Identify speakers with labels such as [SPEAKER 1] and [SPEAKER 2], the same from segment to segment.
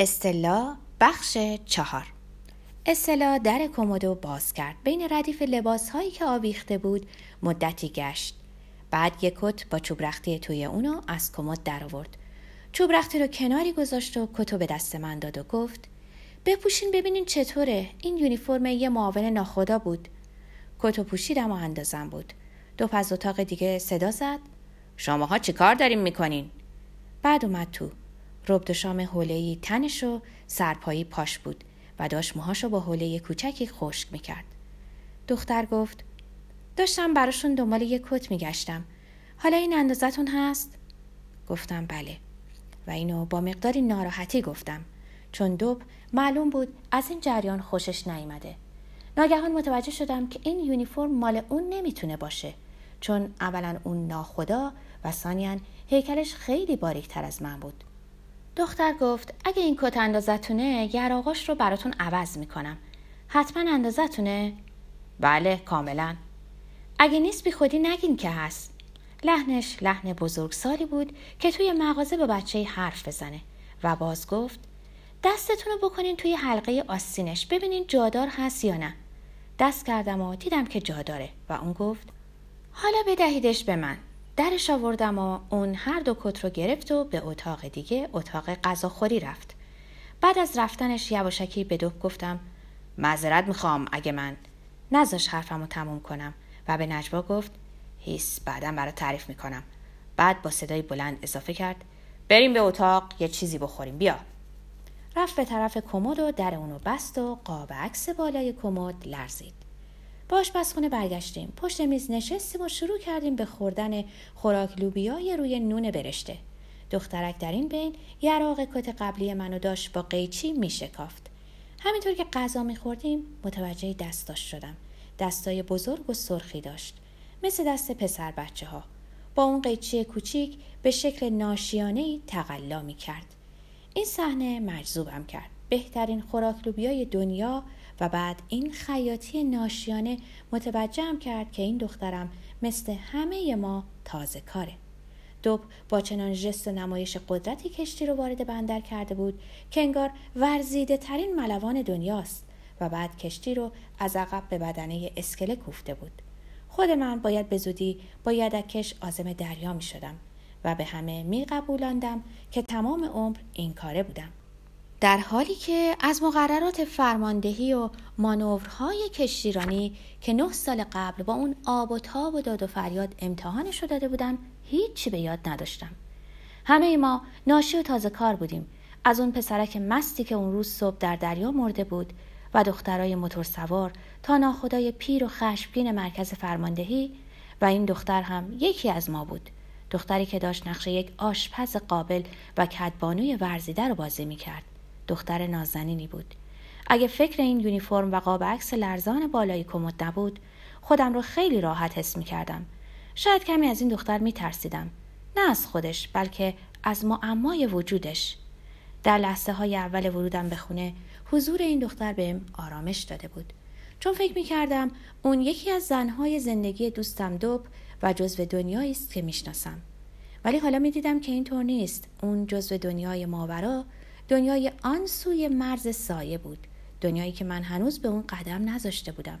[SPEAKER 1] استلا بخش چهار. استلا در کمدو باز کرد بین ردیف لباس هایی که آویخته بود مدتی گشت. بعد یک کت با چوب رختی توی اونو از کمد در آورد چوب رختی رو کناری گذاشت و کتو به دست من داد و گفت بپوشین ببینین چطوره. این یونیفرم یه معاون ناخدا بود. کتو پوشیدم و اندازم بود. دو از اتاق دیگه صدا زد. شماها چی کار داریم می‌کنین؟ بعد اومد تو. ربد شام حولهی تنش و سرپایی پاش بود و داشت موهاشو با حوله کوچکی خشک می‌کرد. دختر گفت داشتم براشون دنبال یک کت میگشتم. حالا این اندازتون هست؟ گفتم بله. و اینو با مقداری ناراحتی گفتم چون دوب معلوم بود از این جریان خوشش نیامده. ناگهان متوجه شدم که این یونیفرم مال اون نمی‌تونه باشه چون اولا اون ناخدا و ثانیا هیکلش خیلی باریکتر از من بود. دختر گفت اگه این کت اندازتونه یراقاش رو براتون عوض می‌کنم. حتما اندازتونه؟ بله کاملا. اگه نیست بی خودی نگین که هست. لحنش لحن بزرگسالی بود که توی مغازه به بچه حرف بزنه و باز گفت دستتون رو بکنین توی حلقه آستینش ببینین جادار هست یا نه. دست کردم و دیدم که جاداره و اون گفت حالا بدهیدش به من. درش آوردم و اون هر دو کت رو گرفت و به اتاق دیگه اتاق غذاخوری رفت. بعد از رفتنش یواشکی به دوب گفتم معذرت می‌خوام اگه من نزاش حرفم رو تموم کنم. و به نجوا گفت هیس بعدم برای تعریف می‌کنم. بعد با صدای بلند اضافه کرد بریم به اتاق یه چیزی بخوریم بیا. رفت به طرف کمد و در اونو بست و قاب عکس بالای کمد لرزید. با آشپزخونه برگشتیم. پشت میز نشستیم و شروع کردیم به خوردن خوراک لوبیای روی نون برشته. دخترک در این بین یراق کت قبلی منو داشت با قیچی میشکافت. همینطور که غذا میخوردیم متوجه دستاش شدم. دستای بزرگ و سرخی داشت. مثل دست پسر بچه ها با اون قیچی کوچیک به شکل ناشیانه تقلا می کرد. این صحنه مجذوبم کرد. بهترین خوراک لوبیای دنیا و بعد این خیاطی ناشیانه متوجهم کرد که این دخترم مثل همه ما تازه کاره. دوب با چنان جست و نمایش قدرتی کشتی رو وارد بندر کرده بود که انگار ورزیده ترین ملوان دنیاست و بعد کشتی رو از عقب به بدنه اسکله کوفته بود. خود من باید به زودی با یدکش آزم دریا می شدم و به همه می قبولاندم که تمام عمر این کاره بودم. در حالی که از مقررات فرماندهی و مانورهای کشتیرانی که نه سال قبل با اون آب و تاب و داد و فریاد امتحانش داده بودم هیچی به یاد نداشتم. همه ما ناشی و تازه کار بودیم. از اون پسرک مستی که اون روز صبح در دریا مرده بود و دخترای موتور سوار تا ناخدای پیر و خشمگین مرکز فرماندهی و این دختر هم یکی از ما بود. دختری که داشت نقشه یک آشپز قابل و کدبانوی ورزیده رو بازی می‌کرد. دختر نازنینی بود اگه فکر این یونیفرم و قاب عکس لرزان بالای کمد نبود خودم رو خیلی راحت حس می کردم. شاید کمی از این دختر می ترسیدم. نه از خودش بلکه از معمای وجودش. در لحظه های اول ورودم به خونه حضور این دختر بهم آرامش داده بود. چون فکر می کردم اون یکی از زنهای زندگی دوستم دوب و جزو دنیایی است که می‌شناسم. ولی حالا می دیدم که اینطور نیست. اون جزو دنیای ماورا دنیای آن سوی مرز سایه بود. دنیایی که من هنوز به اون قدم نذاشته بودم.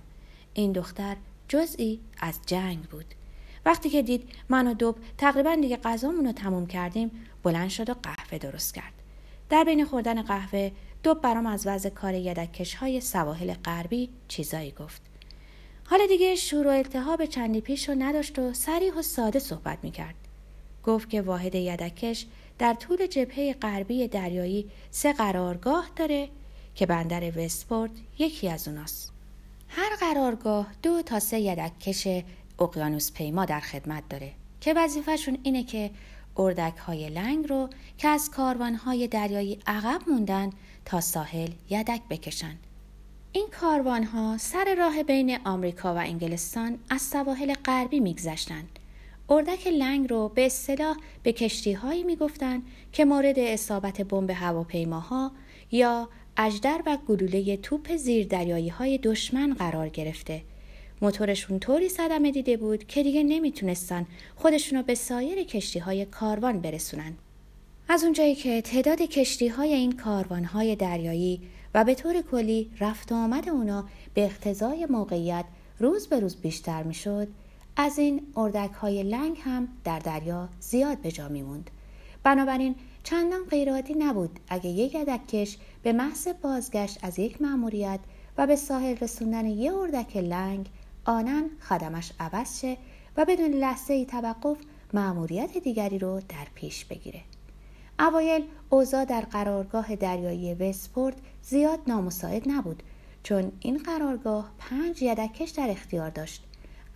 [SPEAKER 1] این دختر جزئی از جنگ بود. وقتی که دید من و دوب تقریبا دیگه غذامون رو تموم کردیم بلند شد و قهوه درست کرد. در بین خوردن قهوه دوب برام از وضع کار یدکش های سواحل غربی چیزایی گفت. حالا دیگه شور و التهاب چندی پیش رو نداشت و سریح و ساده صحبت می‌کرد. گفت که واحد یدکش در طول جبهه غربی دریایی سه قرارگاه داره که بندر وستپورت یکی از اوناست. هر قرارگاه دو تا سه یدککش اقیانوس پیما در خدمت داره که وظیفهشون اینه که اردک های لنگ رو که از کاروان های دریایی عقب موندن تا ساحل یدک بکشن. این کاروان ها سر راه بین آمریکا و انگلستان از سواحل غربی میگذشتند اردک لنگ رو به اصطلاح به کشتی هایی می گفتن که مورد اصابت بمب هواپیماها یا اجدر و گلوله توپ زیردریایی های دشمن قرار گرفته. موتورشون طوری صدمه دیده بود که دیگه نمی‌تونستن خودشونو به سایر کشتی های کاروان برسونن. از اونجایی که تعداد کشتی های این کاروان های دریایی و به طور کلی رفت آمد اونا به اقتضای موقعیت روز به روز بیشتر می شد از این اردک های لنگ هم در دریا زیاد به جا می موند. بنابراین چندان غیرعادی نبود اگه یک یدککش به محض بازگشت از یک مأموریت و به ساحل رسوندن یه اردک لنگ آنن خدمش عوض شه و بدون لحظه ای توقف مأموریت دیگری رو در پیش بگیره. اوایل اوضاع در قرارگاه دریایی وستپورت زیاد نامساعد نبود چون این قرارگاه پنج یدکش در اختیار داشت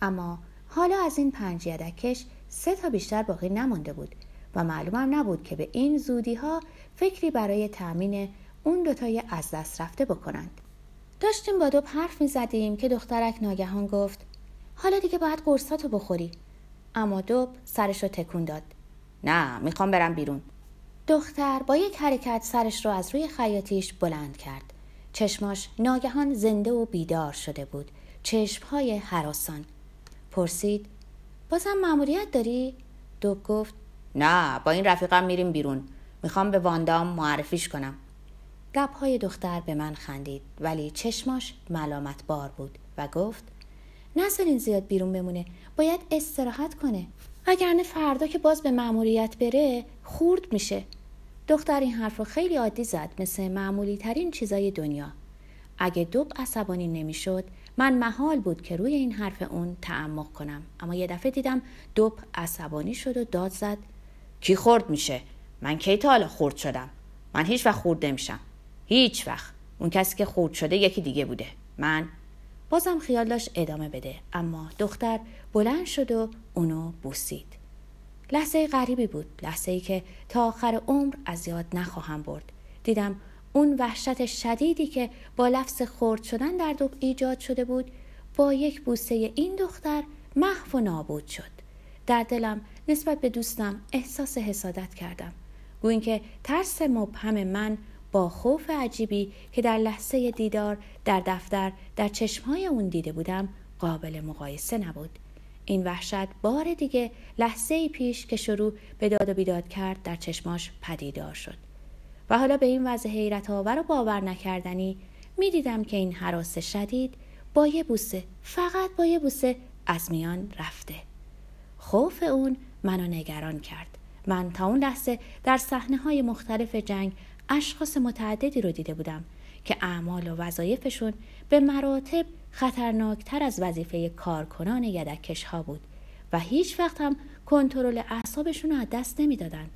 [SPEAKER 1] اما حالا از این پنج یدکش سه تا بیشتر باقی نمانده بود و معلومم نبود که به این زودی ها فکری برای تأمین اون دوتای از دست رفته بکنند. داشتیم با دو حرف می زدیم که دخترک ناگهان گفت حالا دیگه باید قرصاتو بخوری. اما دوب سرش رو تکون داد. نه می‌خوام برم بیرون. دختر با یک حرکت سرش رو از روی خیاطیش بلند کرد. چشماش ناگهان زنده و بیدار شده بود. چشمهای حراسان. پرسید بازم مأموریت داری؟ دوب گفت نه با این رفیقم میریم بیرون. می‌خوام به واندام معرفیش کنم. لبهای دختر به من خندید ولی چشماش ملامت بار بود و گفت نذارین زیاد بیرون بمونه باید استراحت کنه. وگرنه فردا که باز به مأموریت بره خورد میشه. دختر این حرف رو خیلی عادی زد مثل معمولی ترین چیزای دنیا. اگه دوب عصبانی نمی‌شد من محال بود که روی این حرف اون تعمق کنم. اما یه دفعه دیدم دوب عصبانی شد و داد زد کی خورد میشه؟ من کی تا حالا خورد شدم؟ من هیچ وقت خورد نمیشم. هیچ وقت. اون کسی که خورد شده یکی دیگه بوده. من؟ بازم خیال داشت ادامه بده. اما دختر بلند شد و اونو بوسید. لحظه غریبی بود. لحظه ای که تا آخر عمر از یاد نخواهم برد. دیدم اون وحشت شدیدی که با لفظ خورد شدن در دوب ایجاد شده بود با یک بوسه این دختر محو و نابود شد. در دلم نسبت به دوستم احساس حسادت کردم. گوین که ترس مبهم من با خوف عجیبی که در لحظه دیدار در دفتر در چشمهای اون دیده بودم قابل مقایسه نبود. این وحشت بار دیگه لحظه پیش که شروع به داد و بیداد کرد در چشماش پدیدار شد. و حالا به این وضع حیرت آور و باور نکردنی می‌دیدم که این حراس شدید با یه بوسه فقط با یه بوسه از میان رفته خوف اون منو نگران کرد من تا اون لحظه در صحنه های مختلف جنگ اشخاص متعددی رو دیده بودم که اعمال و وظایفشون به مراتب خطرناکتر از وظیفه کارکنان یدکش ها بود و هیچ وقت هم کنترل اعصابشون رو از دست نمی‌دادند.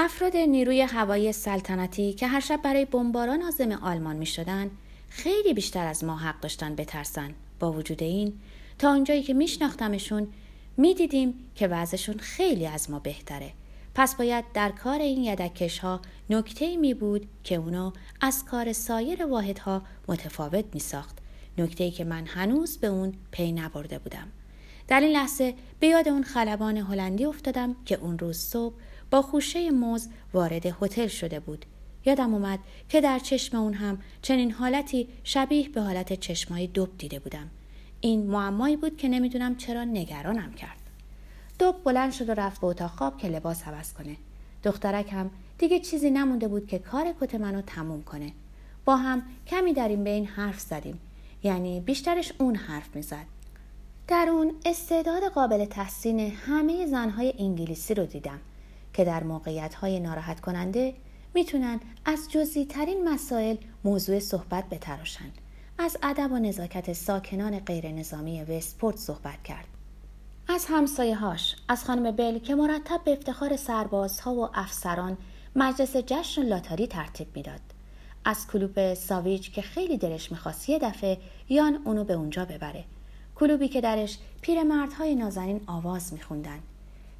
[SPEAKER 1] افراد نیروی هوایی سلطنتی که هر شب برای بمباران آزم آلمان می شدن خیلی بیشتر از ما حق داشتن بترسن با وجود این تا اونجایی که میشناختمشون می‌دیدیم که وضعشون خیلی از ما بهتره. پس باید در کار این یدکش ها نکته می بود که اونا از کار سایر واحدها متفاوت می ساخت نکته ای که من هنوز به اون پی نبرده بودم. در این لحظه به یاد اون خلبان هلندی افتادم که اون روز صبح با خوشه موز وارد هتل شده بود. یادم اومد که در چشم اون هم چنین حالتی شبیه به حالت چشمای دوب دیده بودم. این معمایی بود که نمی‌دونم چرا نگرانم کرد. دوب بلند شد و رفت به اتاق خواب که لباس عوض کنه. دخترک هم دیگه چیزی نمونده بود که کار کت منو تموم کنه. با هم کمی در این بین حرف زدیم. یعنی بیشترش اون حرف می‌زد. در اون استعداد قابل تحسین همه زنهای انگلیسی رو دیدم. که در موقعیت های ناراحت کننده می‌تونن از جزئی ترین مسائل موضوع صحبت بتراشن. از ادب و نزاکت ساکنان غیر نظامی وستپورت صحبت کرد. از همسایه هاش از خانم بل که مرتب به افتخار سربازها و افسران مجلس جشن لاتاری ترتیب می‌داد. از کلوب ساویج که خیلی دلش می‌خواست یه دفعه یان اونو به اونجا ببره. کلوبی که درش پیرمردهای نازنین آواز میخوندن.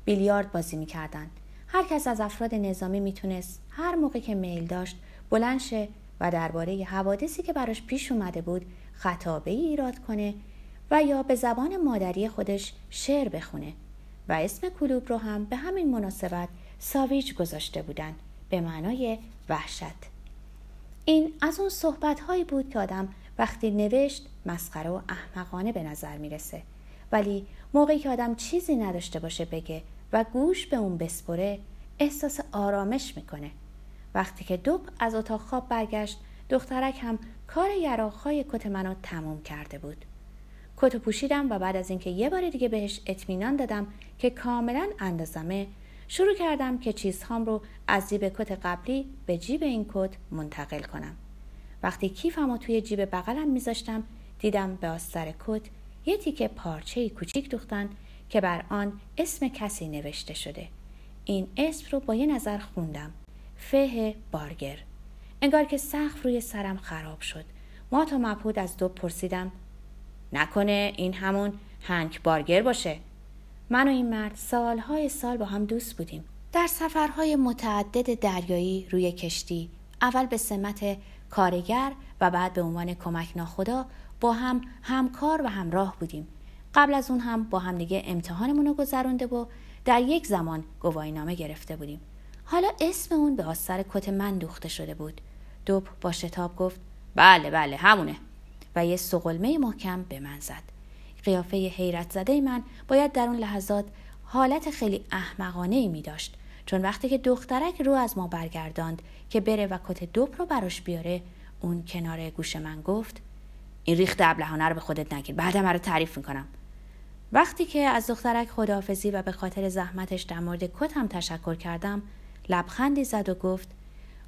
[SPEAKER 1] بیلیارد بازی می‌کردن. هر کس از افراد نظامی می‌تونست هر موقع که میل داشت بلند شه و درباره حوادثی که براش پیش اومده بود خطابه ای ایراد کنه و یا به زبان مادری خودش شعر بخونه و اسم کلوب رو هم به همین مناسبت ساویج گذاشته بودن به معنای وحشت. این از اون صحبت هایی بود که آدم وقتی نوشت مسخره و احمقانه به نظر می‌رسه. ولی موقعی که آدم چیزی نداشته باشه بگه و گوش به اون بسپره احساس آرامش می‌کنه. وقتی که دوب از اتاق خواب برگشت دخترک هم کار یراقهای کت منو تموم کرده بود. کت پوشیدم و بعد از اینکه یه بار دیگه بهش اطمینان دادم که کاملا اندازمه شروع کردم که چیزهام رو از جیب کت قبلی به جیب این کت منتقل کنم. وقتی کیفم رو توی جیب بغلم میذاشتم دیدم به آستر کت یه تیکه پارچه کوچیک دوختن که بر آن اسم کسی نوشته شده. این اسم رو با یه نظر خوندم. فه بارگر. انگار که سقف روی سرم خراب شد. ما تا مبهود از دو پرسیدم نکنه این همون هنک بارگر باشه؟ من و این مرد سالهای سال با هم دوست بودیم. در سفرهای متعدد دریایی روی کشتی اول به سمت کارگر و بعد به عنوان کمک ناخدا با هم همکار و همراه بودیم. قبل از اون هم با هم دیگه امتحانمون رو گذرونده و در یک زمان گواهینامه گرفته بودیم. حالا اسم اون به آثر کت من دوخته شده بود. دوب با شتاب گفت بله بله همونه. و یه سقلمه محکم به من زد. قیافه حیرت زده من باید در اون لحظات حالت خیلی احمقانه ای می داشت. چون وقتی که دخترک رو از ما برگرداند که بره و کت دوب رو براش بیاره اون کنار گوش من گفت این ریخت ابلهانه رو به خودت نگیر. بعدم رو تعریف می‌کنم. وقتی که از دخترک خداحافظی و به خاطر زحمتش در مورد کت هم تشکر کردم لبخندی زد و گفت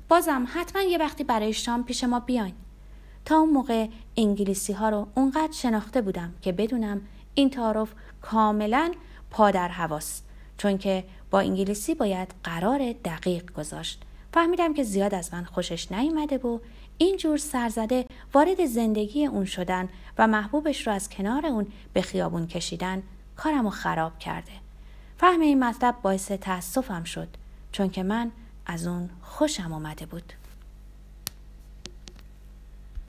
[SPEAKER 1] بازم حتما یه وقتی برای شام پیش ما بیاین. تا اون موقع انگلیسی ها رو اونقدر شناخته بودم که بدونم این تعارف کاملا پادر هواست چون که با انگلیسی باید قرار دقیق گذاشت. فهمیدم که زیاد از من خوشش نیومده و اینجور سرزده وارد زندگی اون شدن و محبوبش رو از کنار اون به خیابون کشیدن کارم رو خراب کرده. فهم این مطلب باعث تأسفم شد چون که من از اون خوشم آمده بود.